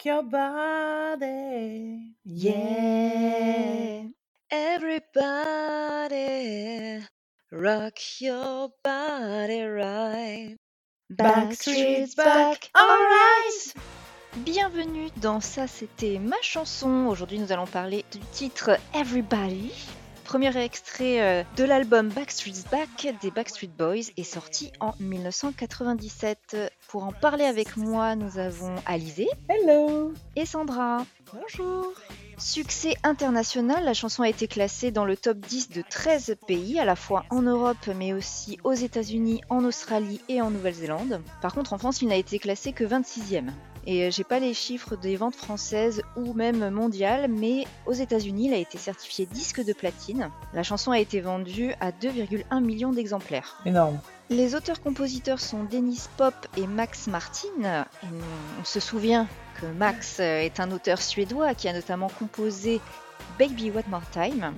Rock your body. Yeah. Everybody, rock your body right. Backstreet's back, alright. Bienvenue dans Ça c'était ma chanson. Aujourd'hui nous allons parler du titre Everybody. Premier extrait euh, de l'album Backstreet's Back des Backstreet Boys est sorti en 1997. Pour en parler avec moi, nous avons Alizé Hello. et Sandra. Bonjour. Succès international, la chanson a été classée dans le top 10 de 13 pays, à la fois en Europe mais aussi aux États-Unis, en Australie et en Nouvelle-Zélande. Par contre, en France, il n'a été classé que 26e. Et euh, j'ai pas les chiffres des ventes françaises ou même mondiales, mais aux États-Unis, il a été certifié disque de platine. La chanson a été vendue à 2,1 millions d'exemplaires. Énorme. Les auteurs-compositeurs sont Dennis Pop et Max Martin. Et on se souvient que Max euh, est un auteur suédois qui a notamment composé Baby One More Time.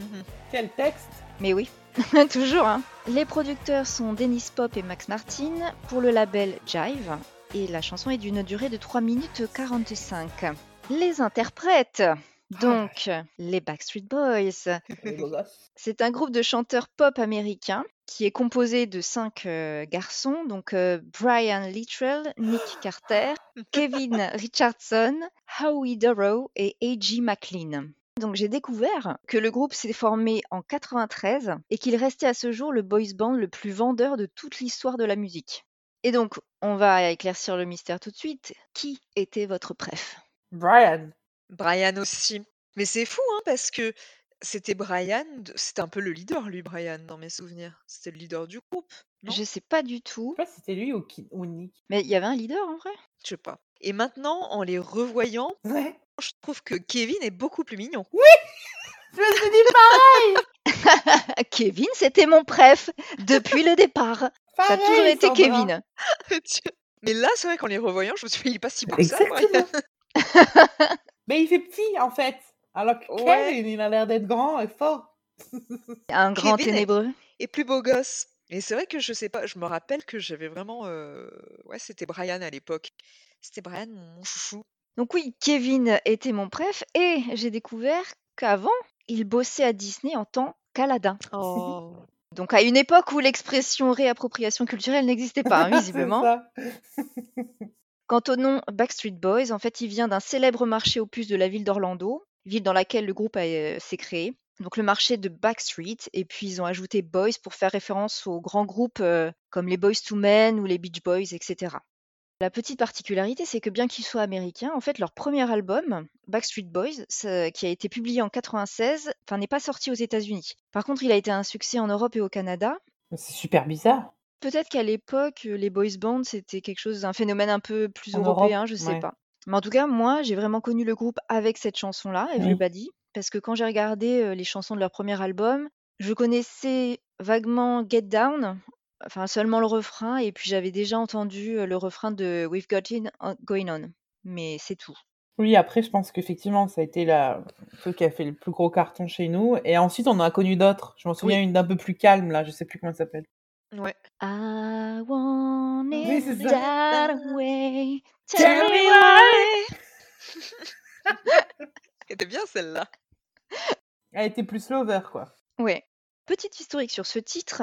Quel texte Mais oui, toujours. hein. Les producteurs sont Dennis Pop et Max Martin pour le label Jive. Et la chanson est d'une durée de 3 minutes 45. Les interprètes donc, les Backstreet Boys. C'est un groupe de chanteurs pop américains qui est composé de cinq euh, garçons, donc euh, Brian Littrell, Nick Carter, Kevin Richardson, Howie Dorough et A.G. McLean. Donc j'ai découvert que le groupe s'est formé en 93 et qu'il restait à ce jour le boys band le plus vendeur de toute l'histoire de la musique. Et donc, on va éclaircir le mystère tout de suite. Qui était votre préf? Brian. Brian aussi. Mais c'est fou, hein, parce que c'était Brian, c'était un peu le leader, lui, Brian, dans mes souvenirs. C'était le leader du groupe. Non? Je sais pas du tout, Je sais pas si c'était lui ou, qui... ou Nick. mais il y avait un leader en vrai? Je sais pas. Et maintenant, en les revoyant, Ouais. je trouve que Kevin est beaucoup plus mignon. Je me suis dit Kevin, c'était mon préf depuis le départ. Pas Ça a toujours été Kevin. Mais là, c'est vrai qu'en les revoyant, je me suis dit, il est pas si beau que ça. Mais il fait petit en fait. Alors que Ouais. Kevin, il a l'air d'être grand et fort. Un grand Kevin ténébreux. Et plus beau gosse. Et c'est vrai que je sais pas, je me rappelle que j'avais vraiment. euh, Ouais, c'était Brian à l'époque. C'était Brian, mon mon chouchou. Donc oui, Kevin était mon préf et j'ai découvert qu'avant, il bossait à Disney en tant qu'Aladin. Oh. Donc à une époque où l'expression réappropriation culturelle n'existait pas, hein, visiblement. Quant au nom Backstreet Boys, en fait, il vient d'un célèbre marché aux puces de la ville d'Orlando, ville dans laquelle le groupe euh, s'est créé. Donc le marché de Backstreet, et puis ils ont ajouté Boys pour faire référence aux grands groupes euh, comme les Boys to Men ou les Beach Boys, etc. La petite particularité, c'est que bien qu'ils soient américains, en fait, leur premier album, Backstreet Boys, qui a été publié en 96, enfin n'est pas sorti aux États-Unis. Par contre, il a été un succès en Europe et au Canada. C'est super bizarre. Peut-être qu'à l'époque, les boys bands, c'était quelque chose, un phénomène un peu plus En Europe, européen, je sais ouais. pas. Mais en tout cas, moi, j'ai vraiment connu le groupe avec cette chanson-là, Oui. Everybody, parce que quand j'ai regardé euh, les chansons de leur premier album, je connaissais vaguement Get Down, enfin seulement le refrain, et puis j'avais déjà entendu euh, le refrain de We've Got It On- Going On. Mais c'est tout. Oui, après, je pense qu'effectivement, ça a été la... le truc qui a fait le plus gros carton chez nous. Et ensuite, on en a connu d'autres. Je m'en souviens une d'un peu plus calme, là. Je sais plus comment elle s'appelle. Ouais. I want Oui, it c'est ça. that way. Tell Tell me why. C'était bien celle-là. Elle était plus slower, quoi. Ouais. Petite historique sur ce titre,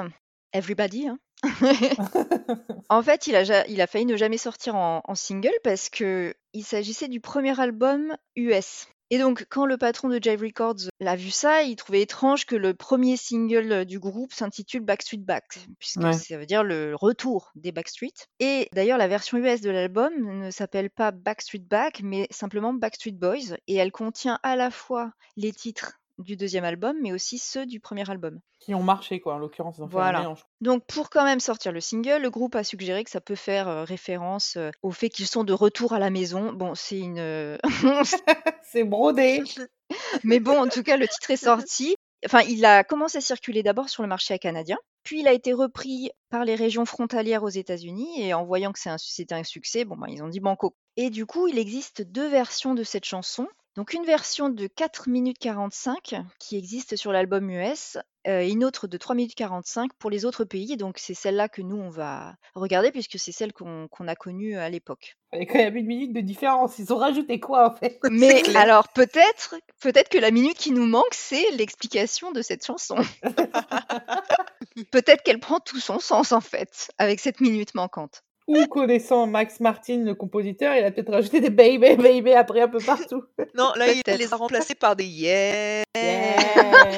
Everybody. hein. en fait, il a, ja- il a failli ne jamais sortir en, en single parce que il s'agissait du premier album US. Et donc, quand le patron de Jive Records l'a vu ça, il trouvait étrange que le premier single du groupe s'intitule Backstreet Back, puisque Ouais. ça veut dire le retour des Backstreet. Et d'ailleurs, la version US de l'album ne s'appelle pas Backstreet Back, mais simplement Backstreet Boys, et elle contient à la fois les titres du deuxième album, mais aussi ceux du premier album. Qui ont marché, quoi. En l'occurrence, Voilà. Donc pour quand même sortir le single, le groupe a suggéré que ça peut faire euh, référence euh, au fait qu'ils sont de retour à la maison. Bon, c'est une... euh, C'est brodé. Mais bon, en tout cas, le titre est sorti. Enfin, il a commencé à circuler d'abord sur le marché canadien, puis il a été repris par les régions frontalières aux États-Unis, et en voyant que c'est un- c'était un succès, bon, ben, ils ont dit banco. Et du coup, il existe deux versions de cette chanson. Donc une version de 4 minutes 45 qui existe sur l'album US euh, et une autre de 3 minutes 45 pour les autres pays. Donc c'est celle-là que nous, on va regarder puisque c'est celle qu'on a connue à l'époque. Il y a quand même une minute de différence. Ils ont rajouté quoi en fait? Mais alors peut-être peut-être que la minute qui nous manque, c'est l'explication de cette chanson. peut-être qu'elle prend tout son sens en fait avec cette minute manquante. Ou connaissant Max Martin, le compositeur, il a peut-être rajouté des baby baby après un peu partout. Non, là, il Peut-être. les a remplacés par des yeah. Yeah.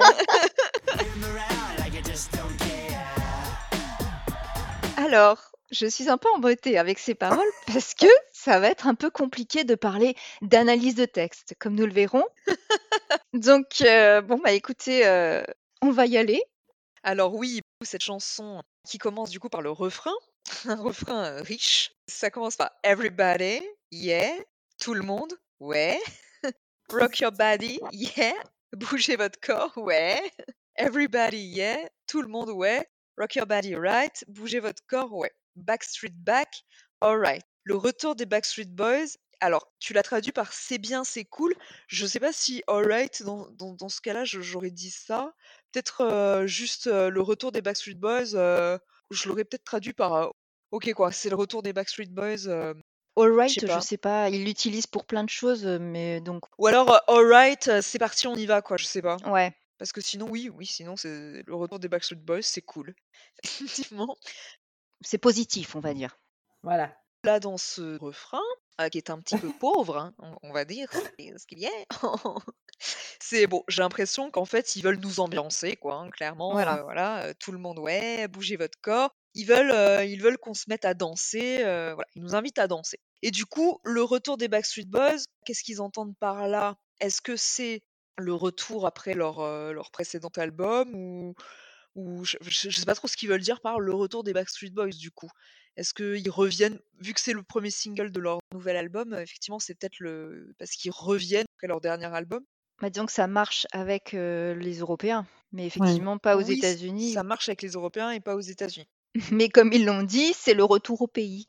Alors, je suis un peu embêtée avec ces paroles parce que ça va être un peu compliqué de parler d'analyse de texte, comme nous le verrons. Donc, euh, bon, bah écoutez, euh, on va y aller. Alors oui, cette chanson qui commence du coup par le refrain, un refrain euh, riche. Ça commence par Everybody, yeah, tout le monde, ouais. Rock your body, yeah. Bougez votre corps, ouais. Everybody, yeah, tout le monde, ouais. Rock your body, right. Bougez votre corps, ouais. Backstreet Back, alright. Le retour des Backstreet Boys. Alors, tu l'as traduit par c'est bien, c'est cool. Je sais pas si alright, dans, dans, ce cas-là, j'aurais dit ça. Peut-être euh, juste euh, le retour des Backstreet Boys. je l'aurais peut-être traduit par ok quoi, c'est le retour des Backstreet Boys. euh, All right, Je sais pas. sais pas, il l'utilise pour plein de choses, euh, mais donc, Ou alors euh, alright, c'est parti, on y va quoi, je sais pas. ouais. Parce que sinon oui, oui, sinon c'est le retour des Backstreet Boys, c'est cool. Effectivement. C'est positif, on va dire. Voilà. Là dans ce refrain, euh, qui est un petit peu pauvre, hein, on, on va dire, ce qu'il y est. C'est bon, j'ai l'impression qu'en fait ils veulent nous ambiancer quoi, hein, clairement. Voilà. euh, voilà, euh, tout le monde ouais, bougez votre corps. Ils veulent, euh, ils veulent qu'on se mette à danser. euh, voilà, ils nous invitent à danser. Et du coup, le retour des Backstreet Boys, qu'est-ce qu'ils entendent par là? Est-ce que c'est le retour après leur, euh, leur précédent album ou, ou je, je- je sais pas trop ce qu'ils veulent dire par le retour des Backstreet Boys du coup? Est-ce qu'ils reviennent, vu que c'est le premier single de leur nouvel album, euh, effectivement c'est peut-être le parce qu'ils reviennent après leur dernier album? Bah, disons que ça marche avec euh, les Européens, mais effectivement pas aux Oui, États-Unis. Ça marche avec les Européens et pas aux États-Unis. Mais comme ils l'ont dit, c'est le retour au pays.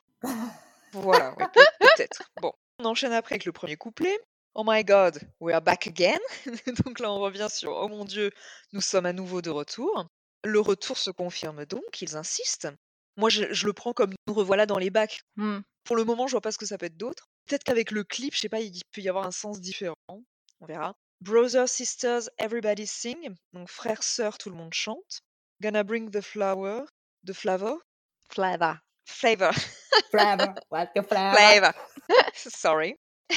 Voilà, ouais, peut-être. Bon, on enchaîne après avec le premier couplet. Oh my god, we are back again. donc là, on revient sur Oh mon dieu, nous sommes à nouveau de retour. Le retour se confirme donc, ils insistent. Moi, je, je le prends comme nous revoilà dans les bacs. Hmm. Pour le moment, je vois pas ce que ça peut être d'autre. Peut-être qu'avec le clip, je sais pas, il peut y avoir un sens différent. On verra. Brothers, sisters, everybody sing. Donc frères, sœurs, tout le monde chante. Gonna bring the flower, the flavor, Flavor. flavor. Flavor. What the flavor? Flavor. Sorry.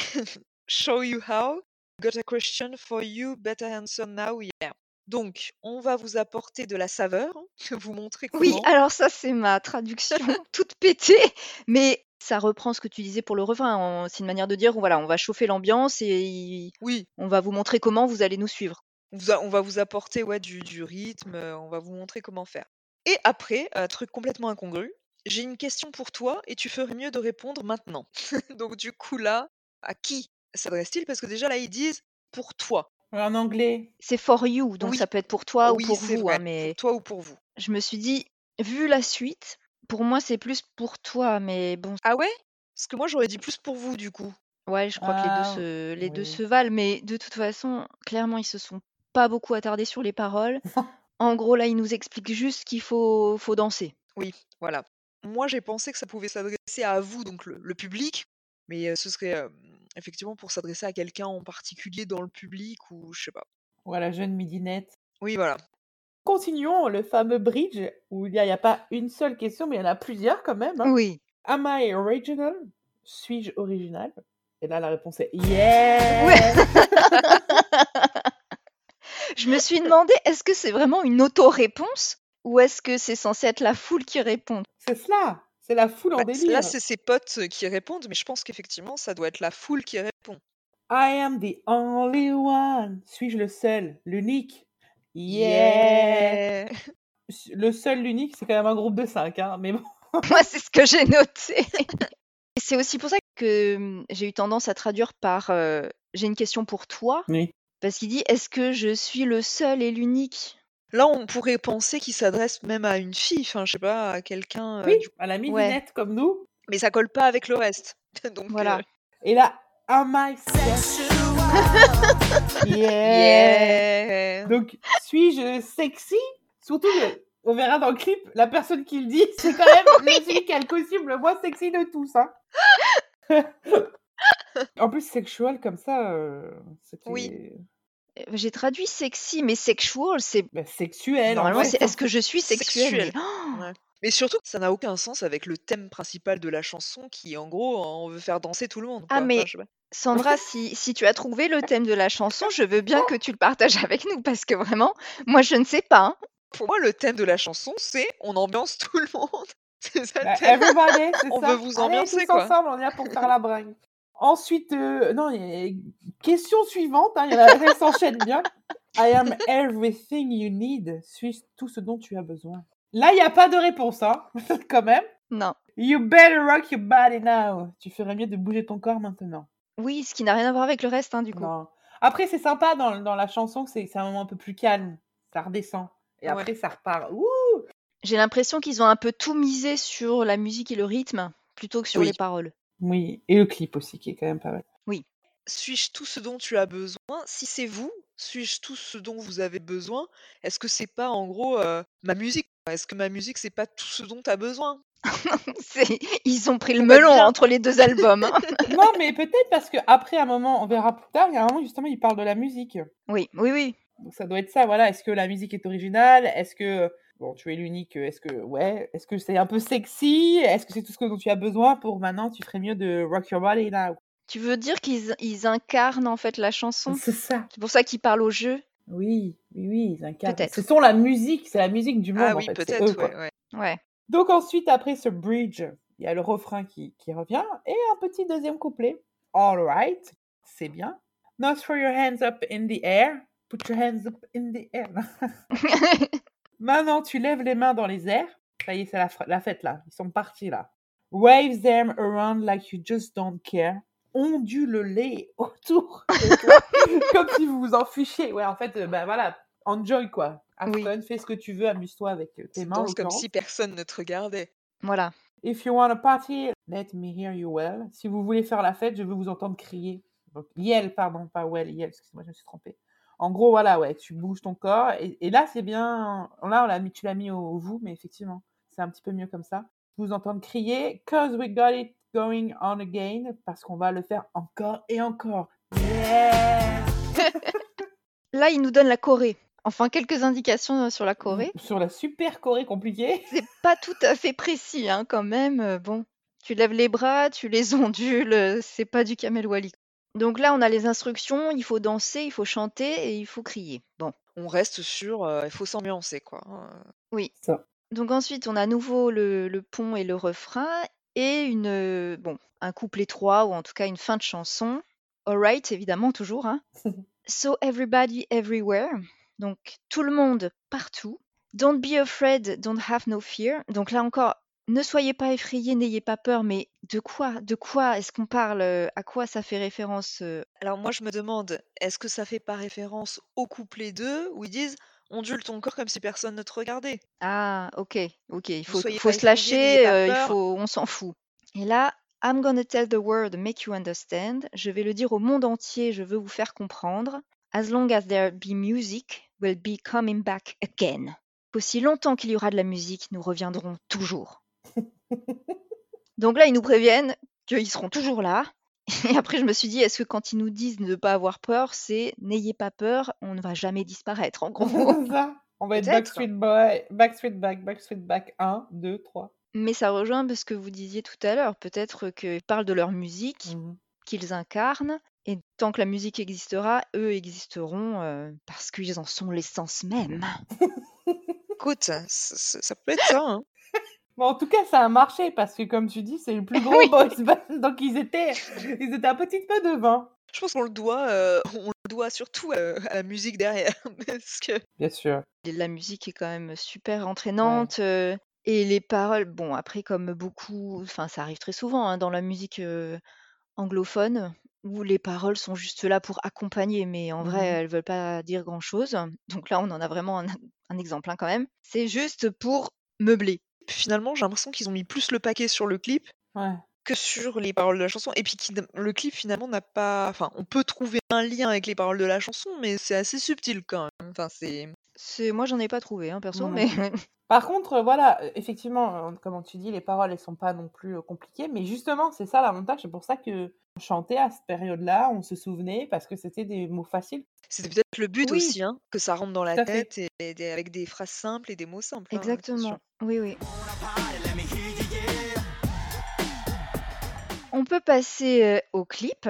Show you how. Got a question for you. Better answer now. Yeah. Donc, on va vous apporter de la saveur, vous montrer comment. Oui, alors ça c'est ma traduction toute pétée, mais ça reprend ce que tu disais pour le refrain. C'est une manière de dire, voilà, on va chauffer l'ambiance et Oui, on va vous montrer comment vous allez nous suivre. on, a- on va vous apporter ouais, du, du rythme, euh, on va vous montrer comment faire. Et après, un truc complètement incongru, j'ai une question pour toi et tu ferais mieux de répondre maintenant. Donc du coup là, à qui s'adresse-t-il? Parce que déjà là, ils disent pour toi. En anglais. C'est for you, donc Oui. ça peut être pour toi oui, ou pour vous, vrai, hein, mais pour toi ou pour vous. je me suis dit, vu la suite, pour moi c'est plus pour toi, mais bon, Ah ouais? Parce que moi j'aurais dit plus pour vous du coup. ouais, je crois que les Ah, deux se, les deux se valent, mais de toute façon, clairement, ils se sont pas beaucoup attardés sur les paroles. En gros, là, ils nous expliquent juste qu'il faut, faut danser. Oui, voilà. Moi, j'ai pensé que ça pouvait s'adresser à vous, donc le, le public, mais euh, ce serait euh, effectivement pour s'adresser à quelqu'un en particulier dans le public ou je sais pas. Voilà, jeune midinette. Oui, voilà. Continuons le fameux bridge où il n'y a, il y a pas une seule question, mais il y en a plusieurs quand même. hein. Oui. Am I original? Suis-je original? Et là, la réponse est Yeah Je me suis demandé, est-ce que c'est vraiment une auto-réponse ou est-ce que c'est censé être la foule qui répond C'est cela C'est la foule en Bah, délire. là, c'est ses potes euh, qui répondent, mais je pense qu'effectivement, ça doit être la foule qui répond. I am the only one. Suis-je le seul? L'unique? Yeah, Yeah. Le seul, l'unique, c'est quand même un groupe de cinq, hein, mais bon. Moi, c'est ce que j'ai noté. Et c'est aussi pour ça que hum, j'ai eu tendance à traduire par euh, j'ai une question pour toi. Oui. Parce qu'il dit est-ce que je suis le seul et l'unique? Là, on pourrait penser qu'il s'adresse même à une fille, enfin, je sais pas, à quelqu'un. euh, Oui, du- à la midinette comme nous. Mais ça colle pas avec le reste. Donc, Voilà. euh, Et là, am I sexual Yeah. Yeah. Donc, suis-je sexy? Surtout, on verra dans le clip, la personne qui le dit, c'est quand même le celui qui a le costume le moins sexy de tous. Hein. en plus, sexual comme ça, euh, c'était Oui. Euh, J'ai traduit sexy, mais sexual, c'est. bah, sexuel. en Normalement, c'est est-ce que je suis sexuelle? Sexuel. mais- Oh Ouais. Mais surtout, ça n'a aucun sens avec le thème principal de la chanson qui, en gros, on veut faire danser tout le monde. Ah, mais- Enfin. Sandra, si, si tu as trouvé le thème de la chanson, je veux bien que tu le partages avec nous, parce que vraiment, moi, je ne sais pas. hein. Pour moi, le thème de la chanson, c'est on ambiance tout le monde. C'est ça le Bah, thème. everybody, c'est On ça. veut vous Allez, ambiancer, tous quoi. ensemble, on est là pour faire la bringue. Ensuite, euh, non, question suivante, hein, il y en a- elle s'enchaîne bien. I am everything you need. Suis tout ce dont tu as besoin. Là, il n'y a pas de réponse, hein, quand même. Non. You better rock your body now. Tu ferais mieux de bouger ton corps maintenant. Oui, ce qui n'a rien à voir avec le reste, hein, du coup. Non. Après, c'est sympa dans, dans la chanson, c'est un moment un peu plus calme. Ça redescend. Et Ouais. après, ça repart. J'ai l'impression qu'ils ont un peu tout misé sur la musique et le rythme, plutôt que sur Oui. les paroles. Oui, et le clip aussi, qui est quand même pas mal. Suis-je tout ce dont tu as besoin? Si c'est vous, suis-je tout ce dont vous avez besoin? Est-ce que c'est pas en gros euh, ma musique Est-ce que ma musique c'est pas tout ce dont tu as besoin Ils ont pris le melon bien. entre les deux albums. hein. non, mais peut-être parce qu'après, un moment, on verra plus tard, il y a un moment, justement, il parle de la musique. oui, oui, oui. Donc ça doit être ça, voilà. Est-ce que la musique est originale? Est-ce que, bon, tu es l'unique, est-ce que, ouais, est-ce que c'est un peu sexy? Est-ce que c'est tout ce dont tu as besoin pour maintenant, tu ferais mieux de rock your body now Tu veux dire qu'ils ils incarnent en fait la chanson? C'est ça. C'est pour ça qu'ils parlent au jeu? Oui, oui, oui, ils incarnent. Peut-être. Ce sont la musique, c'est la musique du monde, Ah en oui, fait. peut-être, eux, ouais, ouais. Ouais. Donc ensuite, après ce bridge, il y a le refrain qui, qui revient et un petit deuxième couplet. All right, c'est bien. Now throw your hands up in the air. Put your hands up in the air. Maintenant, tu lèves les mains dans les airs. Ça y est, c'est la, fête là. Ils sont partis là. Wave them around like you just don't care. Ondule-les autour comme si vous vous en fichiez. Ouais, en fait, euh, ben voilà, enjoy quoi. Have Oui. fun, fais ce que tu veux, amuse-toi avec euh, tes mains. comme si personne ne te regardait. voilà. If you want to party, let me hear you well. Si vous voulez faire la fête, je veux vous entendre crier. Donc, yell, pardon, pas well, yell, excuse-moi, je me suis trompée. En gros, voilà, ouais, tu bouges ton corps. Et, et là, c'est bien. Là, on l'a mis, tu l'as mis au, au vous, mais effectivement, c'est un petit peu mieux comme ça. Vous entendre crier, cause we got it going on again, parce qu'on va le faire encore et encore. Yeah! Là, ils nous donnent la Corée. Enfin, quelques indications euh, sur la Corée. Sur la super Corée compliquée. C'est pas tout à fait précis, hein, quand même. euh, Bon, tu lèves les bras, tu les ondules, euh, c'est pas du Kamel Wally. Donc là, on a les instructions, il faut danser, il faut chanter et il faut crier. Bon, On reste sur euh, il faut s'ambiancer, quoi. hein. oui. Ça. Donc ensuite, on a à nouveau le, le pont et le refrain et une, euh, bon, un couplet 3 ou en tout cas une fin de chanson. Alright, évidemment, toujours. Hein. So everybody everywhere. Donc tout le monde partout. Don't be afraid, don't have no fear. Donc là encore, ne soyez pas effrayés, n'ayez pas peur, mais de quoi De quoi est-ce qu'on parle euh, À quoi ça fait référence euh? Alors moi je me demande, est-ce que ça fait pas référence au couplet 2 où ils disent ondule ton corps comme si personne ne te regardait Ah, ok, ok, il faut, soyez faut pas se effrayés, lâcher, pas euh, il peur. faut, on s'en fout. Et là, I'm gonna tell the world, make you understand. Je vais le dire au monde entier, je veux vous faire comprendre. As long as there be music, we'll be coming back again. Aussi longtemps qu'il y aura de la musique, nous reviendrons toujours. Donc là, ils nous préviennent qu'ils seront toujours là. Et après, je me suis dit, est-ce que quand ils nous disent de ne pas avoir peur, c'est n'ayez pas peur, on ne va jamais disparaître, en gros. ça. On va être. Backstreet Boy, Backstreet Back, Backstreet Back 1, 2, 3. Mais ça rejoint ce que vous disiez tout à l'heure. Peut-être qu'ils parlent de leur musique, Mhm. qu'ils incarnent, et tant que la musique existera, eux existeront euh, parce qu'ils en sont l'essence même. Écoute, ça, ça- ça peut être ça. Hein. Bon, en tout cas, ça a marché parce que, comme tu dis, c'est le plus gros Oui. boys band. Donc, ils étaient, ils étaient un petit peu devant. Je pense qu'on le doit, euh, on le doit surtout euh, à la musique derrière, parce que Bien sûr. La musique est quand même super entraînante. euh, et les paroles, bon, après, comme beaucoup, enfin, ça arrive très souvent hein, dans la musique euh, anglophone, où les paroles sont juste là pour accompagner, mais en vrai, Mhm. elles veulent pas dire grand-chose. Donc là, on en a vraiment un, un exemple hein, quand même. C'est juste pour meubler. Finalement j'ai l'impression qu'ils ont mis plus le paquet sur le clip Ouais. que sur les paroles de la chanson et puis qui le clip finalement n'a pas enfin, on peut trouver un lien avec les paroles de la chanson, mais c'est assez subtil quand même. Enfin, c'est C'est moi j'en ai pas trouvé, hein, perso, Non, non mais Par contre, euh, voilà, euh, effectivement, euh, comme tu dis, les paroles, elles sont pas non plus compliquées, mais justement, c'est ça l'avantage, c'est pour ça que chantait à cette période-là, on se souvenait, parce que c'était des mots faciles. c'était peut-être le but Oui. aussi, hein, que ça rentre dans la tête et et des avec des phrases simples et des mots simples, hein, exactement. Oui, oui. On peut passer, heu, au clip,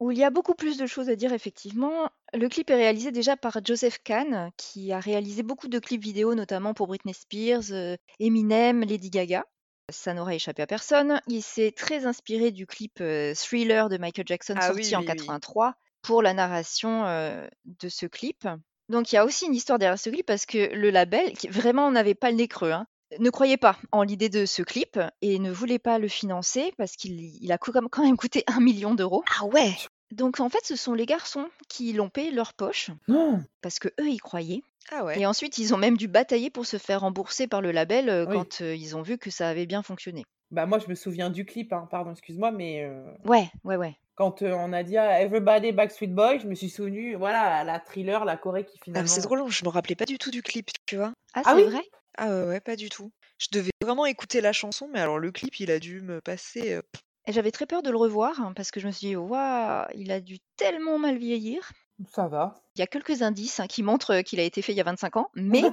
où il y a beaucoup plus de choses à dire effectivement. Le clip est réalisé déjà par Joseph Kahn, qui a réalisé beaucoup de clips vidéo, notamment pour Britney Spears, heu, Eminem, Lady Gaga. Ça n'aura échappé à personne. Il s'est très inspiré du clip, heu, Thriller de Michael Jackson Ah sorti oui, en oui, oui. 83 pour la narration, heu, de ce clip. Donc il y a aussi une histoire derrière ce clip parce que le label, qui vraiment n'avait pas le nez creux, hein, ne croyait pas en l'idée de ce clip et ne voulait pas le financer parce qu'il il a quand même coûté 1 000 000 €. Ah ouais! Donc en fait, ce sont les garçons qui l'ont payé leur poche Non parce qu'eux y croyaient Ah ouais. et ensuite ils ont même dû batailler pour se faire rembourser par le label, Oui. quand, heu, ils ont vu que ça avait bien fonctionné. Bah, moi, je me souviens du clip, hein, pardon, excuse-moi, mais heu, Ouais, ouais, ouais. quand, heu, on a dit: «Ah, Everybody Backstreet Boys», je me suis souvenu, voilà, la Thriller, la Corée qui Ah mais c'est finalement drôle, je me rappelais pas du tout du clip, tu vois? Ah, Ah c'est oui? vrai? Ah ouais, ouais, pas du tout. Je devais vraiment écouter la chanson, mais alors le clip, il a dû me passer, Et j'avais très peur de le revoir hein, parce que je me suis dit: «Waouh, il a dû tellement mal vieillir». Ça va. Il y a quelques indices, hein, qui montrent, heu, qu'il a été fait il y a 25 ans, mais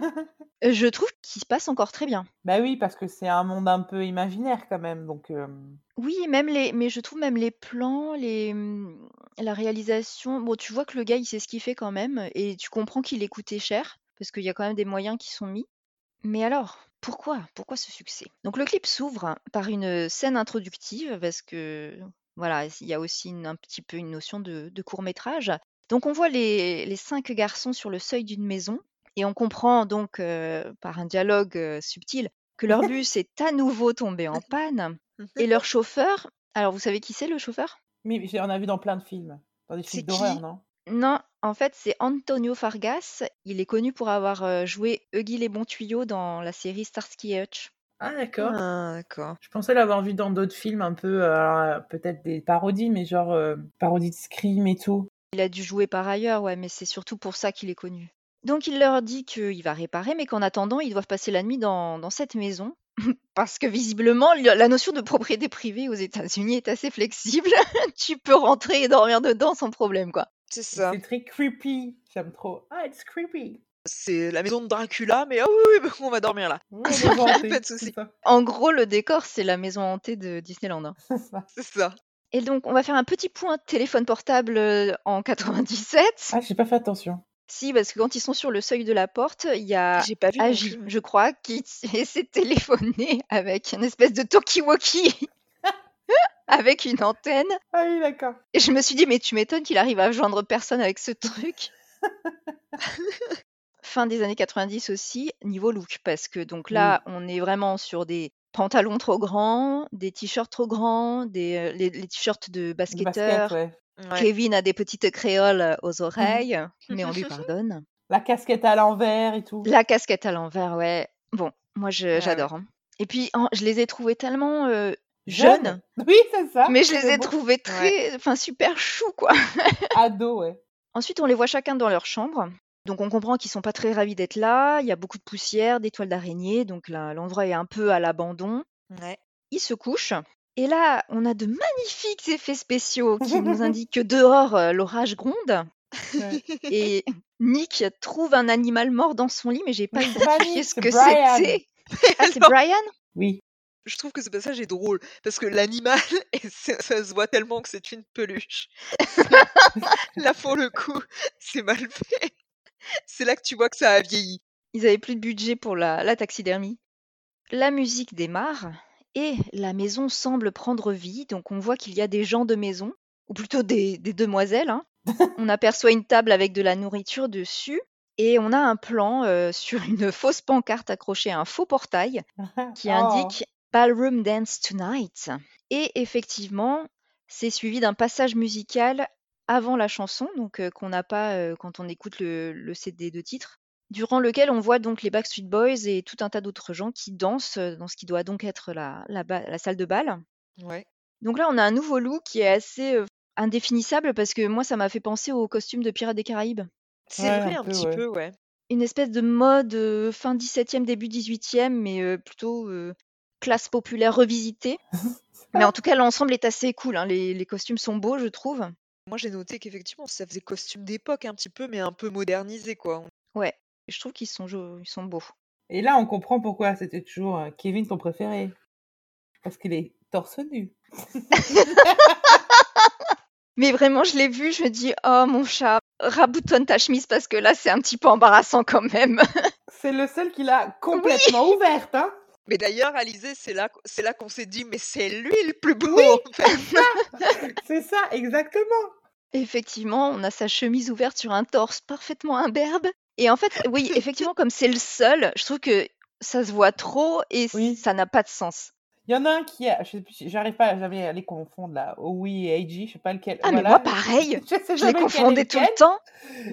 heu, je trouve qu'il se passe encore très bien. Bah, oui, parce que c'est un monde un peu imaginaire quand même, donc hem Oui, même les mais je trouve même les plans, les, mmh, la réalisation, bon, tu vois que le gars, il sait ce qu'il fait quand même et tu comprends qu'il est coûté cher parce qu'il y a quand même des moyens qui sont mis. Mais alors, pourquoi? Pourquoi ce succès? Donc le clip s'ouvre par une scène introductive parce que, voilà, il y a aussi une un petit peu une notion de de court métrage. Donc on voit les les 5 garçons sur le seuil d'une maison et on comprend donc, heu, par un dialogue, heu, subtil que leur bus est à nouveau tombé en panne et leur chauffeur alors vous savez qui c'est le chauffeur? Oui, on a vu dans plein de films, dans des films d'horreur, non? Non, en fait, c'est Antonio Fargas. Il est connu pour avoir, heu, joué Huggy les bons tuyaux dans la série Starsky et Hutch. Ah d'accord. Ah d'accord. Je pensais l'avoir vu dans d'autres films un peu, peut-être des parodies, mais genre, heu, parodie de Scream et tout. Il a dû jouer par ailleurs, ouais, mais c'est surtout pour ça qu'il est connu. Donc il leur dit qu'il va réparer, mais qu'en attendant, ils doivent passer la nuit dans dans cette maison parce que visiblement, la notion de propriété privée aux États-Unis est assez flexible. Tu peux rentrer et dormir dedans sans problème, quoi. C'est ça. C'est très creepy, j'aime trop. Ah, it's creepy. C'est la maison de Dracula, mais ah oui, oui, on va dormir là. Pas de souci. En gros, le décor, c'est la maison hantée de Disneyland, hein. C'est ça. Et donc on va faire un petit point téléphone portable, heu, en 97. Ah, j'ai pas fait attention. Si, parce que quand ils sont sur le seuil de la porte, il y a J'ai pas vu non Agi, plus. je crois, qui essaie de téléphoner avec une espèce de talkie-walkie avec une antenne Ah oui, d'accord. et je me suis dit: «Mais tu m'étonnes qu'il arrive à joindre personne avec ce truc». Fin des années 90 aussi, niveau look, parce que donc Oui. là, on est vraiment sur des pantalons trop grands, des t-shirts trop grands, des, heu, les les t-shirts de Le basket, basketteurs. ouais. Kevin a des petites créoles aux oreilles, mais on lui pardonne. La casquette à l'envers et tout. La casquette à l'envers, ouais. Bon, moi je Ah ouais. j'adore, hein. Et puis je les ai trouvés tellement, Jeune. jeunes, Oui, c'est ça. mais je les ai beau. trouvés très enfin super choux, quoi. Ado, ouais. Ensuite, on les voit chacun dans leur chambre. Donc on comprend qu'ils sont pas très ravis d'être là. Il y a beaucoup de poussière, des toiles d'araignée, donc là, l'endroit est un peu à l'abandon. Ouais. Ils se couchent et là, on a de magnifiques effets spéciaux qui nous indiquent que dehors, heu, l'orage gronde Ouais. et Nick trouve un animal mort dans son lit, mais j'ai pas identifié ce que c'était. Ah, c'est Brian? Oui. je trouve que ce passage est drôle parce que l'animal, ça se voit tellement que c'est une peluche. Là, pour le coup, c'est mal fait. C'est là que tu vois que ça a vieilli. Ils avaient plus de budget pour la, la taxidermie. La musique démarre et la maison semble prendre vie. Donc on voit qu'il y a des gens de maison, ou plutôt des, des demoiselles. hein. on aperçoit une table avec de la nourriture dessus et on a un plan euh, sur une fausse pancarte accrochée à un faux portail qui Oh. indique Ballroom Dance Tonight. Et effectivement, c'est suivi d'un passage musical avant la chanson, donc euh, qu'on n'a pas euh, quand on écoute le, le CD de titre, durant lequel on voit donc les Backstreet Boys et tout un tas d'autres gens qui dansent dans ce qui doit donc être la, la ba- la salle de bal. Ouais. Donc là, on a un nouveau look qui est assez euh, indéfinissable parce que moi, ça m'a fait penser au costume de Pirates des Caraïbes. C'est Ouais, vrai un un peu, petit ouais. peu, ouais. Une espèce de mode euh, fin 17e, début 18e, mais euh, plutôt euh, classe populaire revisitée. Mais en tout cas, l'ensemble est assez cool. hein. Les, les costumes sont beaux, je trouve. Moi, j'ai noté qu'effectivement, ça faisait costume d'époque un petit peu, mais un peu modernisé, quoi. Ouais, je trouve qu'ils sont, jo- ils sont beaux. Et là, on comprend pourquoi c'était toujours euh, Kevin ton préféré. Parce qu'il est torse nu. Mais vraiment, je l'ai vu, je me dis, oh mon chat, raboutonne ta chemise parce que là, c'est un petit peu embarrassant quand même. C'est le seul qui l'a complètement ouverte, hein. Mais d'ailleurs, Alizé, c'est là, c'est là qu'on s'est dit, mais c'est lui le plus beau, Oui. en fait. C'est ça, exactement. Effectivement, on a sa chemise ouverte sur un torse parfaitement imberbe. Et en fait, oui, effectivement, comme c'est le seul, je trouve que ça se voit trop et Oui. ça n'a pas de sens. Il y en a un qui a, je sais plus, si- j'arrive pas jamais à les confondre là, Owi et Eiji, je sais pas lequel. Ah, mais voilà. moi, pareil, Je sais je les confondais tout le temps.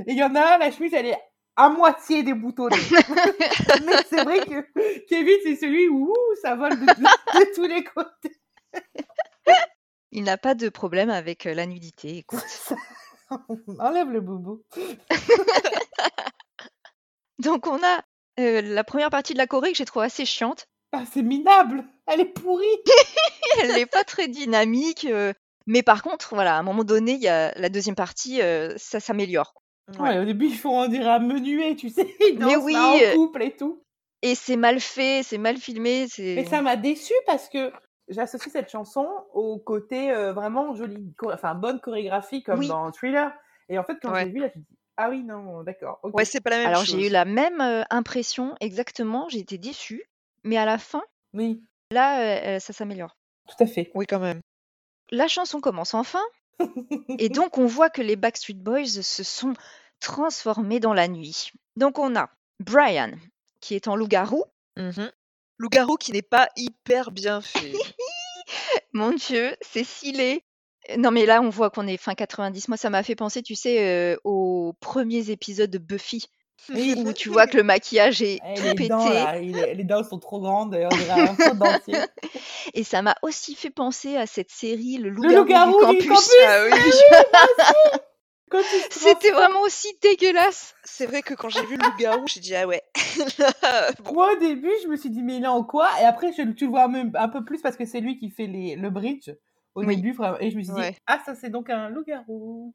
Et il y en a un, la chemise, elle est à moitié déboutonnée. Mais c'est vrai que Kevin, c'est celui où ouh, ça vole de, de tous les côtés. Il n'a pas de problème avec euh, la nudité, écoute. Enlève le boubou. Donc, on a euh, la première partie de la choré que j'ai trouvé assez chiante. Ah, c'est minable. Elle est pourrie. Elle n'est pas très dynamique. euh, mais par contre, voilà, à un moment donné, y a la deuxième partie, euh, ça s'améliore. Ouais, au début, ils font, on dirait un menuet, tu sais. Ils Mais dansent oui, là en euh, couple et tout. Et c'est mal fait, c'est mal filmé. c'est Mais ça m'a déçu parce que j'associe cette chanson au côté euh, vraiment jolie, choré- enfin bonne chorégraphie comme Oui. dans Thriller. Et en fait, quand Ouais. j'ai vu là, je me dis ah oui non, d'accord. Ouais, c'est pas la même Alors, j'ai eu la même euh, impression, exactement. J'ai été déçue. Mais à la fin, Oui, là, euh, ça s'améliore. tout à fait. Oui, quand même. La chanson commence enfin. Et donc, on voit que les Backstreet Boys se sont transformés dans la nuit. Donc, on a Brian, qui est en loup-garou. Mhm. Loup-garou qui n'est pas hyper bien fait. Mon Dieu, c'est stylé. Non, mais là, on voit qu'on est fin 90. Moi, ça m'a fait penser, tu sais, euh, aux premiers épisodes de Buffy, Oui. où tu vois que le maquillage est Eh, tout les pété. dents là, il est- les dents sont trop grandes, d'ailleurs, on dirait un faux dentier. Et ça m'a aussi fait penser à cette série, Le Le loup-garou loup-garou du du campus. campus. ah oui. Se C'était vraiment aussi dégueulasse. C'est vrai que quand j'ai vu le loup-garou, j'ai dit, ah ouais. Bon. Moi, au début, je me suis dit, mais il est en quoi? Et après, je, tu le vois même un peu plus parce que c'est lui qui fait les, le bridge au Oui. début. Et je me suis dit, ah, ça, c'est donc un loup-garou.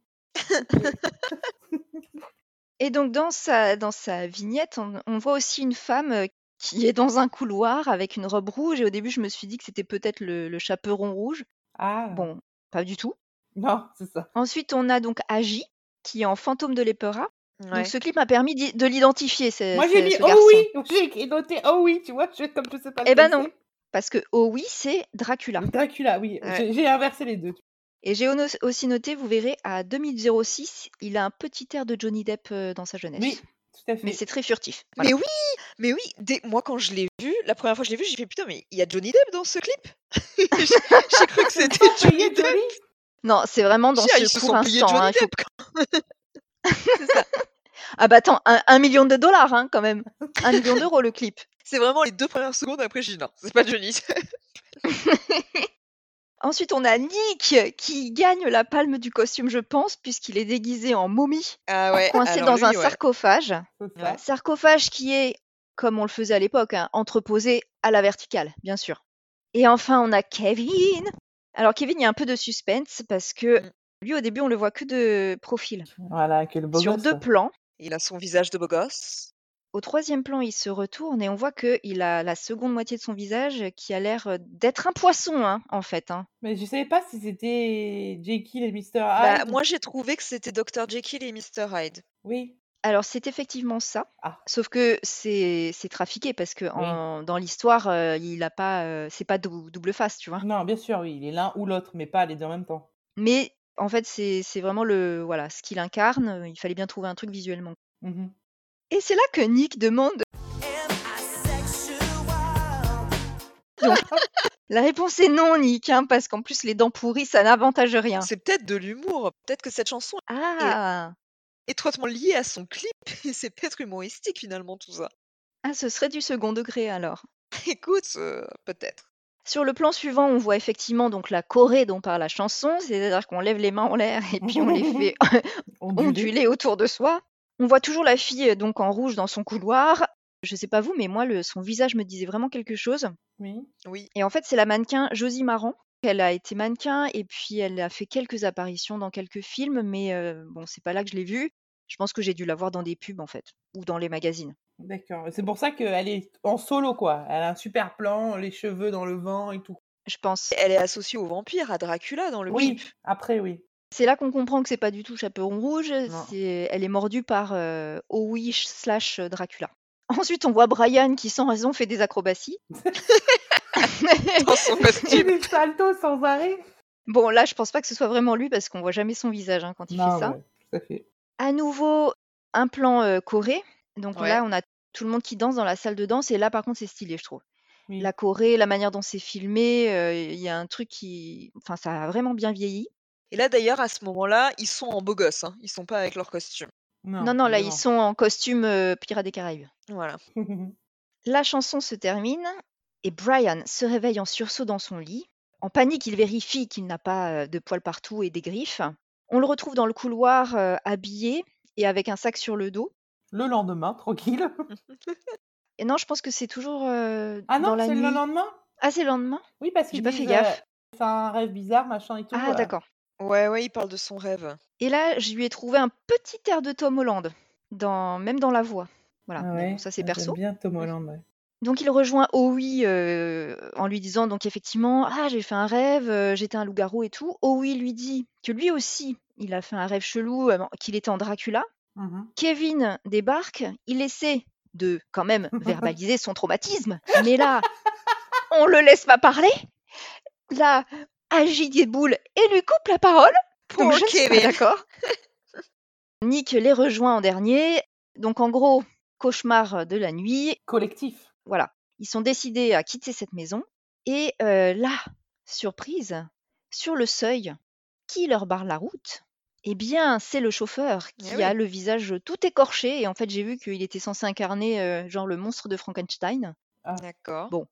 Et donc, dans sa, dans sa vignette, on, on voit aussi une femme euh, qui est dans un couloir avec une robe rouge. Et au début, je me suis dit que c'était peut-être le, le chaperon rouge. Ah, Bon, pas du tout. non, c'est ça. Ensuite, on a donc Agi, qui est en fantôme de l'Epera. Ouais. Donc, ce clip m'a permis de l'identifier, ce, Moi, j'ai ce- mis ce oh garçon. oui J'ai noté oh oui, tu vois, je, comme je sais pas Eh ben non, parce que oh oui, c'est Dracula. Dracula, oui. Ouais. J'ai- J'ai inversé les deux. Et j'ai ono- aussi noté, vous verrez, à 2006, il a un petit air de Johnny Depp euh, dans sa jeunesse. Oui, tout à fait. Mais c'est très furtif. Voilà. Mais oui, mais oui, dès- moi quand je l'ai vu, la première fois que je l'ai vu, j'ai fait putain, mais il y a Johnny Depp dans ce clip? J'ai j'ai cru que c'était Johnny Depp. Non, c'est vraiment dans ah, ils ce se court sont payés instant. Johnny hein, il faut- Depp. quoi. Ah bah attends, un, un million de dollars hein, quand même. Un million d'euros le clip. C'est vraiment les deux premières secondes après, j'ai dit non, c'est pas Johnny. Ensuite, on a Nick qui gagne la palme du costume, je pense, puisqu'il est déguisé en momie, Ah ouais, coincé alors dans lui, un ouais. sarcophage. Ouais. Sarcophage qui est, comme on le faisait à l'époque, hein, entreposé à la verticale, bien sûr. Et enfin, on a Kevin. Alors Kevin, il y a un peu de suspense parce que Mm. lui, au début, on le voit que de profil. Voilà, que le beau Sur gosse, deux plans. Il a son visage de beau gosse. Au troisième plan, il se retourne et on voit qu'il a la seconde moitié de son visage qui a l'air euh, d'être un poisson, hein, en fait. hein. Mais je savais pas si c'était Jekyll et Mr. Bah, Hyde. moi j'ai trouvé que c'était Dr. Jekyll et Mr. Hyde. Oui. Alors, c'est effectivement ça. Ah. Sauf que c'est c'est trafiqué parce que en- dans l'histoire, euh, il a pas, euh, c'est pas dou- double face, tu vois. Non, bien sûr, oui, il est l'un ou l'autre, mais pas les deux en même temps. Mais en fait, c'est c'est vraiment le voilà ce qu'il incarne. Il fallait bien trouver un truc visuellement. Mhm. Et c'est là que Nick demande. Donc, la réponse est non, Nick, hein, parce qu'en plus les dents pourries, ça n'avantage rien. C'est peut-être de l'humour. Peut-être que cette chanson Ah, est étroitement liée à son clip. Et c'est peut-être humoristique finalement tout ça. ah, ce serait du second degré alors. Écoute, euh, peut-être. Sur le plan suivant, on voit effectivement donc la Corée dont parle la chanson, c'est-à-dire qu'on lève les mains en l'air et puis on les fait onduler autour de soi. On voit toujours la fille euh, donc en rouge dans son couloir. Je sais pas vous, mais moi, le, son visage me disait vraiment quelque chose. Oui. Oui. Et en fait, c'est la mannequin Josie Maran. Elle a été mannequin et puis elle a fait quelques apparitions dans quelques films, mais euh, bon, c'est pas là que je l'ai vue. Je pense que j'ai dû la voir dans des pubs en fait, ou dans les magazines. D'accord. C'est pour ça qu'elle est en solo, quoi. Elle a un super plan, les cheveux dans le vent et tout. Je pense. Elle est associée au vampire, à Dracula dans le Oui, clip. après, oui. C'est là qu'on comprend que c'est pas du tout Chaperon Rouge. Non. c'est- Elle est mordue par euh, Owie slash Dracula. Ensuite, on voit Brian qui, sans raison, fait des acrobaties. Dans son costume. des saltos sans arrêt. Bon, là, je pense pas que ce soit vraiment lui parce qu'on voit jamais son visage hein, quand il Non, fait ça. ouais, tout à fait. À nouveau, un plan euh, Corée. Donc Ouais. là, on a tout le monde qui danse dans la salle de danse. Et là, par contre, c'est stylé, je trouve. Oui. La Corée, la manière dont c'est filmé, euh, il y a un truc qui. Enfin, ça a vraiment bien vieilli. Et là, d'ailleurs, à ce moment-là, ils sont en beau gosse. Hein. Ils sont pas avec leur costume. Non, Non, non, là, ils sont en costume euh, Pirates des Caraïbes. Voilà. La chanson se termine et Brian se réveille en sursaut dans son lit. En panique, il vérifie qu'il n'a pas euh, de poils partout et des griffes. On le retrouve dans le couloir euh, habillé et avec un sac sur le dos. le lendemain, tranquille. Et non, je pense que c'est toujours euh, Ah dans non, la c'est nuit. le lendemain? Ah, c'est le lendemain? Oui, parce J'ai qu'ils pas fait gaffe. euh, c'est un rêve bizarre, machin et tout. Ah, d'accord. Ouais, ouais, il parle de son rêve. Et là, je lui ai trouvé un petit air de Tom Holland, dans, même dans la voix. Voilà, Ah ça c'est ouais, perso. Bien Tom Holland, ouais. Donc il rejoint Owie euh, en lui disant donc effectivement ah j'ai fait un rêve euh, j'étais un loup-garou et tout. Owie lui dit que lui aussi il a fait un rêve chelou euh, qu'il était en Dracula. Mhm. Kevin débarque, il essaie de quand même verbaliser son traumatisme, mais là on le laisse pas parler. Là agit des boules et lui coupe la parole. Donc Poor je ne suis pas Kevin. d'accord. Nick les rejoint en dernier. Donc en gros cauchemar de la nuit, Collectif. voilà, ils sont décidés à quitter cette maison. Et euh, là, surprise, sur le seuil, qui leur barre la route Eh bien, c'est le chauffeur qui Eh oui. a le visage tout écorché. Et en fait, j'ai vu qu'il était censé incarner euh, genre le monstre de Frankenstein. D'accord. Bon,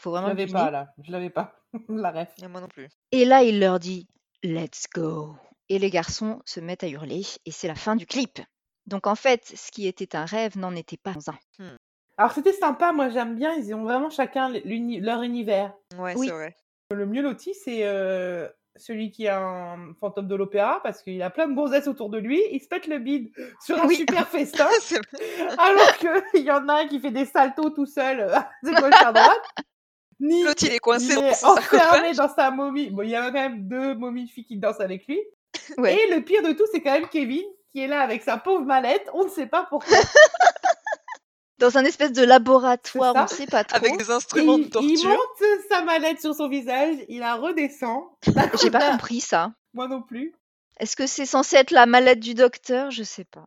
faut Je vraiment le l'avais pas, là. Je l'avais pas. La ref. Et moi non plus. Et là, il leur dit Let's go. Et les garçons se mettent à hurler. Et c'est la fin du clip. Donc en fait, ce qui était un rêve n'en était pas un. Alors, c'était sympa. Moi, j'aime bien. Ils ont vraiment chacun leur univers. Ouais, Oui. c'est vrai. Le mieux loti, c'est euh, celui qui a un fantôme de l'opéra parce qu'il a plein de gonzesses autour de lui. Il se pète le bide sur un Oui. super festin. Alors qu'il y en a un qui fait des saltos tout seul de gauche à droite. Ni L'autre, il est coincé il dans est enfermé dans sa momie. Bon, il y a quand même deux momies filles qui dansent avec lui. Ouais. Et le pire de tout, c'est quand même Kevin qui est là avec sa pauvre mallette. On ne sait pas pourquoi. Dans un espèce de laboratoire, on sait pas trop. Avec des Et instruments de il, il torture. monte sa mallette sur son visage, il la redescend. J'ai pas compris ça. Moi non plus. Est-ce que c'est censé être la mallette du docteur? Je sais pas.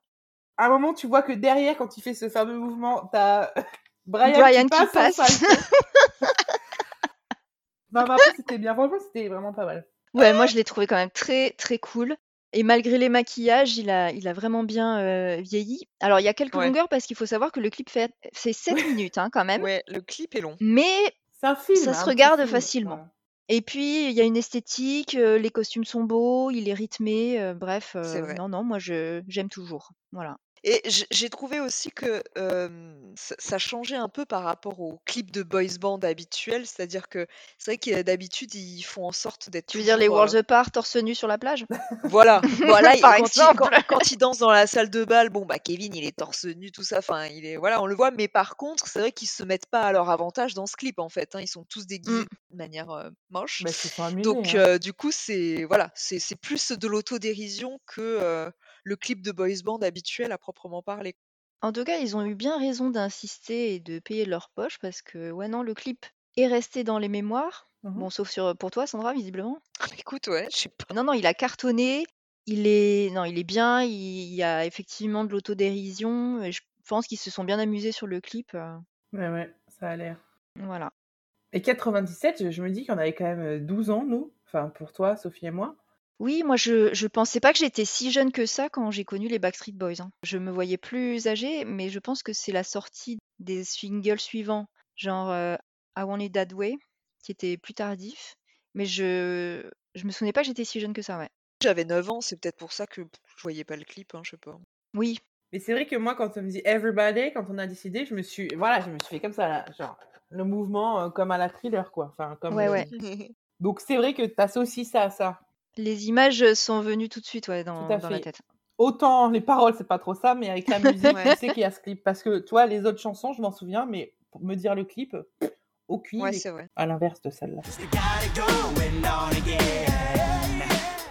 À un moment, tu vois que derrière, quand il fait ce fameux mouvement, t'as Brian, Brian qui qui passe. en passe. Non, mais après, c'était bien. Franchement, c'était vraiment pas mal. Ouais, moi je l'ai trouvé quand même très très cool. Et malgré les maquillages, il a, il a vraiment bien euh, vieilli. Alors il y a quelques Ouais. longueurs parce qu'il faut savoir que le clip fait, fait 7 minutes hein, quand même. Ouais, le clip est long. Mais C'est un film. Ça se un petit regarde film, facilement. Et puis, il y a une esthétique, euh, les costumes sont beaux, il est rythmé, euh, bref, euh, non, non, moi je j'aime toujours. Voilà. Et j- j'ai trouvé aussi que euh, ça, ça changeait un peu par rapport aux clips de boys band habituels, c'est-à-dire que c'est vrai que d'habitude ils font en sorte d'être Tu veux dire les toujours, euh, Worlds Apart, torse nu sur la plage? Voilà, voilà, et Par quand, il, exemple. quand, quand il danse dans la salle de bal, bon bah Kevin il est torse nu, tout ça, enfin il est voilà, on le voit, mais par contre c'est vrai qu'ils se mettent pas à leur avantage dans ce clip en fait, hein, ils sont tous déguisés Mm. de manière euh, moche. Bah, ils se sont amusés. Donc hein. du coup c'est voilà, c'est c'est plus de l'autodérision que euh, le clip de boys band habituel à proprement parler. En tout cas, ils ont eu bien raison d'insister et de payer leur poche parce que, ouais, non, le clip est resté dans les mémoires. Mhm. Bon, sauf sur, pour toi, Sandra, visiblement. Écoute ouais, je sais pas. Non, non, il a cartonné. Il est, non, il est bien. Il, il y a effectivement de l'autodérision. Je pense qu'ils se sont bien amusés sur le clip. euh, Ouais, ouais, ça a l'air. voilà. Et 97, je, je me dis qu'on avait quand même euh, 12 ans, nous. Enfin, pour toi, Sophie et moi. Oui, moi, je, je pensais pas que j'étais si jeune que ça quand j'ai connu les Backstreet Boys. hein. Je me voyais plus âgée, mais je pense que c'est la sortie des singles suivants, genre euh, I Want It That Way, qui était plus tardif. Mais je je me souvenais pas que j'étais si jeune que ça, ouais. J'avais 9 ans, c'est peut-être pour ça que je voyais pas le clip, hein, je sais pas. Oui. Mais c'est vrai que moi, quand on me dit Everybody, quand on a décidé, je me suis, voilà, je me suis fait comme ça, là, genre le mouvement euh, comme à la thriller, quoi. Enfin, comme. Ouais, ouais. Donc c'est vrai que t'associes ça à ça. Les images sont venues tout de suite, ouais, dans, à dans la tête. Autant les paroles, c'est pas trop ça, mais avec la musique, tu sais qu'il y a ce clip. Parce que, tu vois, les autres chansons, je m'en souviens, mais pour me dire le clip, aucune Ouais, c'est vrai. À l'inverse de celle-là.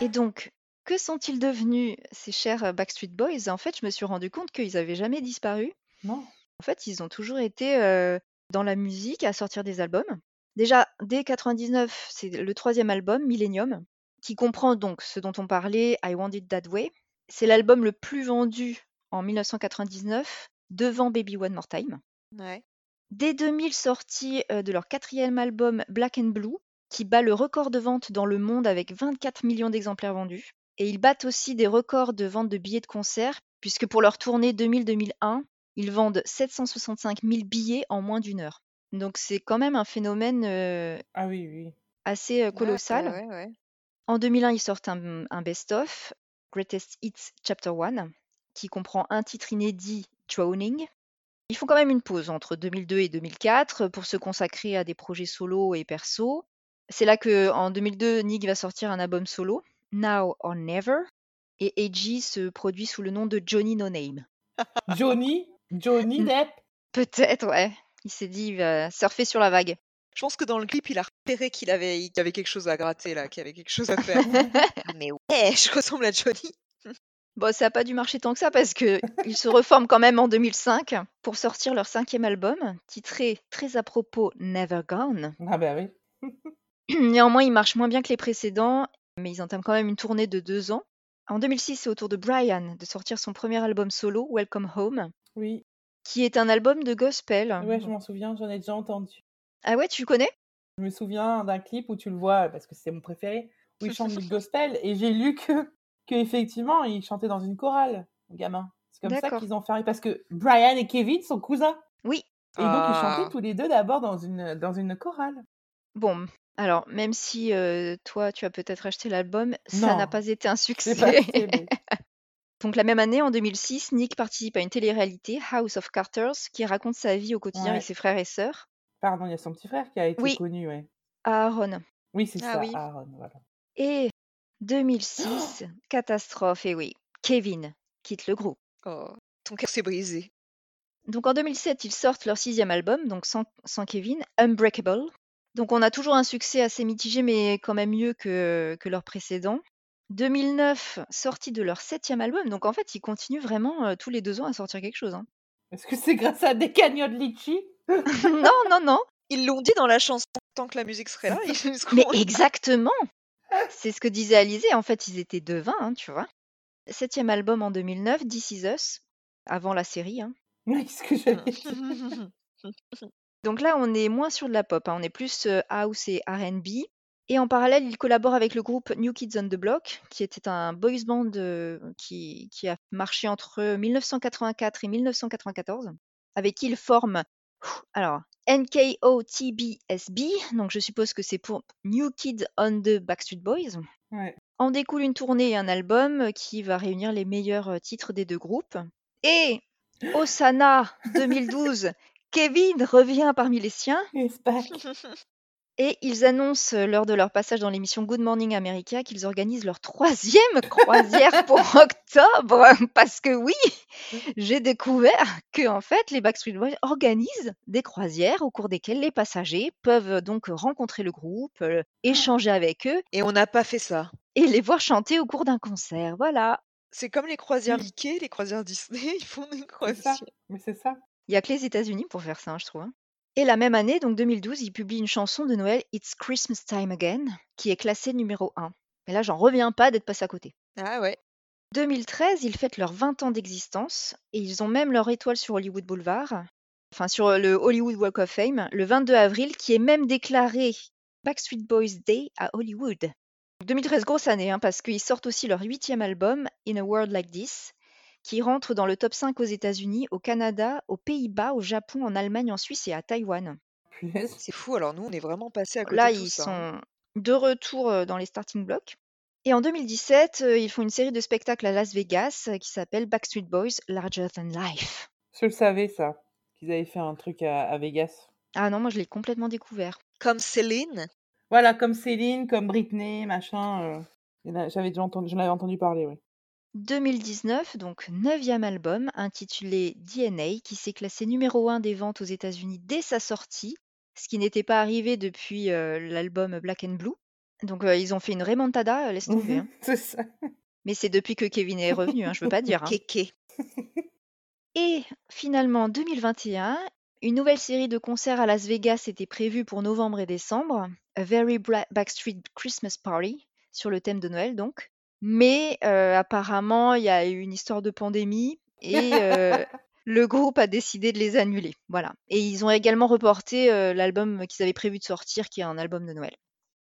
Et donc, que sont-ils devenus, ces chers euh, Backstreet Boys? En fait, je me suis rendu compte qu'ils avaient jamais disparu. Non En fait, ils ont toujours été euh, dans la musique à sortir des albums. Déjà, dès 99, c'est le troisième album, Millennium, qui comprend donc ce dont on parlait, I Want It That Way. C'est l'album le plus vendu en 1999, devant Baby One More Time. Ouais. Dès 2000, sortie de leur quatrième album Black and Blue, qui bat le record de vente dans le monde avec 24 millions d'exemplaires vendus. Et ils battent aussi des records de vente de billets de concert, puisque pour leur tournée 2000-2001, ils vendent 765 000 billets en moins d'une heure. Donc c'est quand même un phénomène euh, Ah oui, oui. assez euh, Ouais, colossal. ouais, ouais. En 2001, ils sortent un, un best-of, Greatest Hits Chapter 1, qui comprend un titre inédit, Drowning. Ils font quand même une pause entre 2002 et 2004 pour se consacrer à des projets solo et perso. C'est là que, en 2002, Nick va sortir un album solo, Now or Never, et AG se produit sous le nom de Johnny No Name. Johnny? Johnny Mm. Depp? Peut-être, ouais. Il s'est dit, il va surfer sur la vague. Je pense que dans le clip, il a repéré qu'il avait, qu'il y avait quelque chose à gratter là, qu'il y avait quelque chose à faire. Mais ouais, je ressemble à Johnny. Bon, ça n'a pas dû marcher tant que ça parce que ils se reforment quand même en 2005 pour sortir leur cinquième album, titré très à propos Never Gone. Ah bah oui. Néanmoins, ils marchent moins bien que les précédents, mais ils entament quand même une tournée de deux ans. En 2006, c'est au tour de Brian de sortir son premier album solo, Welcome Home, Oui. qui est un album de gospel. Ouais, je m'en souviens, j'en ai déjà entendu. Ah ouais, tu connais? Je me souviens d'un clip où tu le vois, parce que c'est mon préféré, où il chante du gospel, et j'ai lu que, que effectivement, il chantait dans une chorale, le gamin. C'est comme ça qu'ils ont fait, parce que Brian et Kevin sont cousins. Oui. Et donc, ils Ah. chantaient tous les deux d'abord dans une, dans une chorale. Bon, alors, même si euh, toi, tu as peut-être acheté l'album, ça n'a pas été un succès. pas Donc la même année, en 2006, Nick participe à une télé-réalité, House of Carters, qui raconte sa vie au quotidien avec ses frères et sœurs. Pardon, il y a son petit frère qui a été Oui. connu, ouais. Aaron. Oui, c'est Ah ça, oui. Aaron, voilà. Et 2006, catastrophe, et oui, Kevin quitte le groupe. Oh, ton cœur s'est brisé. Donc en 2007, ils sortent leur sixième album, donc sans, sans Kevin, Unbreakable. Donc on a toujours un succès assez mitigé, mais quand même mieux que, que leur précédent. 2009, sortie de leur septième album, donc en fait, ils continuent vraiment euh, tous les deux ans à sortir quelque chose. hein. Est-ce que c'est grâce à des cagnottes litchi? non, non, non, Ils l'ont dit dans la chanson, tant que la musique serait là, ils mais exactement C'est ce que disait Alizé, en fait, ils étaient devins, hein, tu vois. Septième album en 2009, This Is Us, avant la série. hein. Oui, ce que j'allais dire. Donc là, on est moins sur de la pop, hein, on est plus euh, house et R&B. Et en parallèle, il collabore avec le groupe New Kids on the Block, qui était un boys band euh, qui, qui a marché entre 1984 et 1994, avec qui il forme alors NKOTBSB, donc je suppose que c'est pour New Kids on the Backstreet Boys. Ouais. En découle une tournée et un album qui va réunir les meilleurs euh, titres des deux groupes. Et Osana 2012, Kevin revient parmi les siens. et ils annoncent euh, lors de leur passage dans l'émission Good Morning America qu'ils organisent leur troisième croisière pour octobre. Parce que oui, j'ai découvert que en fait les Backstreet Boys organisent des croisières au cours desquelles les passagers peuvent donc rencontrer le groupe, euh, échanger avec eux Et on n'a pas fait ça. et les voir chanter au cours d'un concert. Voilà. C'est comme les croisières Mm. Mickey, les croisières Disney, ils font des croisières. Mais c'est ça. Il y a que les États-Unis pour faire ça, hein, je trouve. hein. Et la même année, donc 2012, ils publient une chanson de Noël, It's Christmas Time Again, qui est classée numéro 1. Et là, j'en reviens pas d'être passé à côté. Ah ouais. 2013, ils fêtent leurs 20 ans d'existence et ils ont même leur étoile sur Hollywood Boulevard, enfin sur le Hollywood Walk of Fame, le 22 avril, qui est même déclaré Backstreet Boys Day à Hollywood. 2013, grosse année, hein, parce qu'ils sortent aussi leur huitième album, In a World Like This, qui rentre dans le top 5 aux États-Unis, au Canada, aux Pays-Bas, au Japon, en Allemagne, en Suisse et à Taïwan. C'est fou, alors nous, on est vraiment passé à côté Là, de tout ils ça. hein. sont de retour euh, dans les starting blocks. Et en 2017, euh, ils font une série de spectacles à Las Vegas euh, qui s'appelle Backstreet Boys Larger Than Life. Je le savais, ça. Qu'ils avaient fait un truc à, à Vegas. Ah non, moi je l'ai complètement découvert. Comme Céline. Voilà, comme Céline, comme Britney, machin. euh, il y en a- J'avais déjà entendu, j'en avais entendu parler, oui. 2019, donc neuvième album intitulé DNA, qui s'est classé numéro 1 des ventes aux États-Unis dès sa sortie, ce qui n'était pas arrivé depuis euh, l'album Black and Blue. Donc euh, ils ont fait une remontada, euh, laisse tomber. hein. C'est ça. Mais c'est depuis que Kevin est revenu, hein, je veux pas dire. hein. Kéké. Et finalement, 2021, une nouvelle série de concerts à Las Vegas était prévue pour novembre et décembre, A Very Bra- Backstreet Christmas Party, sur le thème de Noël donc. Mais euh, apparemment, il y a eu une histoire de pandémie et euh, le groupe a décidé de les annuler. Voilà. Et ils ont également reporté euh, l'album qu'ils avaient prévu de sortir, qui est un album de Noël.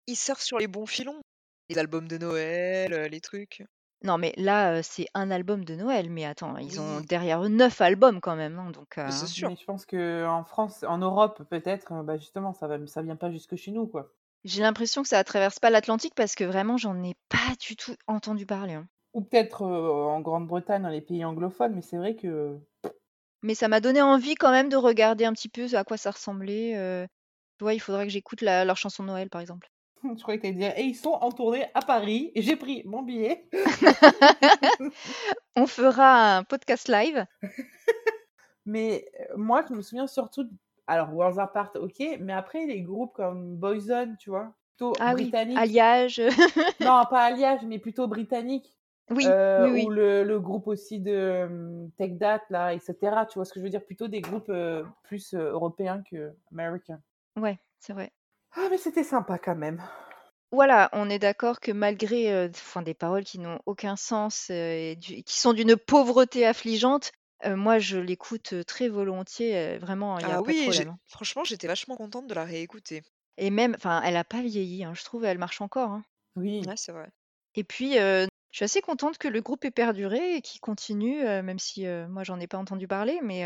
Il sort sur les bons filons. Les albums de Noël, les trucs. Non, mais là, euh, c'est un album de Noël. Mais attends, ils ont Oui. derrière eux neuf albums quand même. hein, donc, euh, Mais c'est sûr. Mais je pense que en France, en Europe, peut-être, euh, bah justement, ça va, ça vient pas jusque chez nous, quoi. J'ai l'impression que ça traverse pas l'Atlantique parce que vraiment, j'en ai pas du tout entendu parler. hein. Ou peut-être euh, en Grande-Bretagne, dans les pays anglophones, mais c'est vrai que Mais ça m'a donné envie quand même de regarder un petit peu à quoi ça ressemblait. euh. Tu vois, il faudrait que j'écoute la- leur chanson de Noël, par exemple. je croyais que t'allais dire, et ils sont en tournée à Paris, et j'ai pris mon billet. On fera un podcast live. Mais euh, moi, je me souviens surtout, alors Worlds Apart, ok, mais après les groupes comme Boyzone, tu vois, plutôt Ah oui, britanniques. Alliage. Non, pas Alliage, mais plutôt britannique. oui, Euh, oui, oui. Ou le, le groupe aussi de euh, Take That, là, etc. Tu vois ce que je veux dire Plutôt des groupes euh, plus euh, européens que américains. Ouais, c'est vrai. Ah, mais c'était sympa quand même. Voilà, on est d'accord que malgré enfin, des paroles qui n'ont aucun sens et du- qui sont d'une pauvreté affligeante, moi je l'écoute très volontiers. vraiment, il n'y a Ah pas de oui, j'ai- problème. hein. franchement, j'étais vachement contente de la réécouter. Et même, enfin, elle a pas vieilli. hein, je trouve, elle marche encore. hein. Oui. Ouais, c'est vrai. Et puis, je suis assez contente que le groupe ait perduré et qu'il continue, même si moi j'en ai pas entendu parler, mais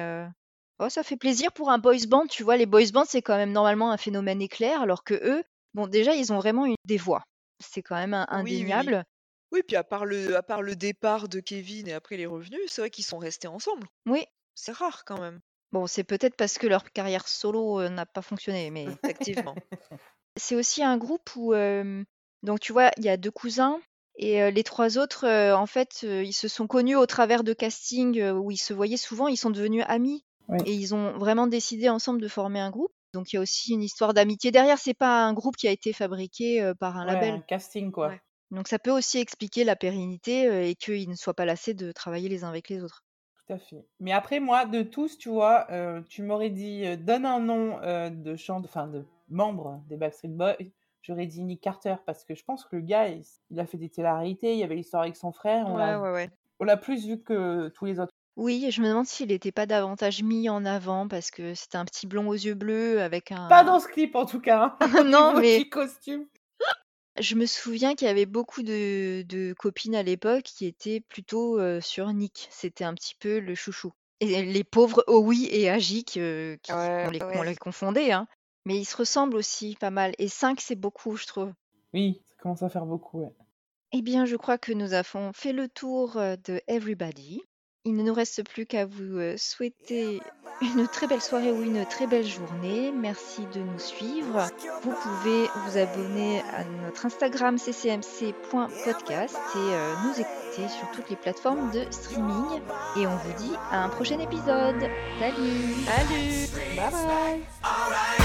oh, ça fait plaisir pour un boys band. Tu vois, les boys bands c'est quand même normalement un phénomène éclair, alors que eux, bon, déjà ils ont vraiment une des voix. C'est quand même un- Oui, oui, oui. indéniable. Oui, puis à part le, à part le départ de Kevin et après les revenus, c'est vrai qu'ils sont restés ensemble. Oui. C'est rare quand même. Bon, c'est peut-être parce que leur carrière solo euh, n'a pas fonctionné, mais Effectivement. c'est aussi un groupe où, euh, donc tu vois, il y a deux cousins et euh, les trois autres, en fait, ils se sont connus au travers de castings où ils se voyaient souvent, ils sont devenus amis Oui. et ils ont vraiment décidé ensemble de former un groupe. Donc il y a aussi une histoire d'amitié derrière, c'est pas un groupe qui a été fabriqué par un Ouais, label. un casting, quoi. Ouais. Donc ça peut aussi expliquer la pérennité et qu'ils ne soient pas lassés de travailler les uns avec les autres. Tout à fait. Mais après, moi, de tous, tu vois, tu m'aurais dit, donne un nom de chant, enfin, de membre des Backstreet Boys. J'aurais dit Nick Carter parce que je pense que le gars, il, il a fait des téléréalités, il y avait l'histoire avec son frère, on Ouais, l'a ouais, ouais. on l'a plus vu que tous les autres. Oui, je me demande s'il n'était pas davantage mis en avant parce que c'était un petit blond aux yeux bleus avec Pas un... dans ce clip, en tout cas. hein, au non, niveau mais du costume. Je me souviens qu'il y avait beaucoup de, de copines à l'époque qui étaient plutôt sur Nick. C'était un petit peu le chouchou. Et les pauvres Owi et Ajik, euh, qui, Ouais, on, les, on ouais. les confondait, hein. Mais ils se ressemblent aussi pas mal. Et 5, c'est beaucoup, je trouve. Oui, ça commence à faire beaucoup, ouais. Eh bien, je crois que nous avons fait le tour de Everybody. Il ne nous reste plus qu'à vous euh, souhaiter une très belle soirée ou une très belle journée. Merci de nous suivre. Vous pouvez vous abonner à notre Instagram ccmc.podcast et euh, nous écouter sur toutes les plateformes de streaming. Et on vous dit à un prochain épisode. Salut Salut Bye bye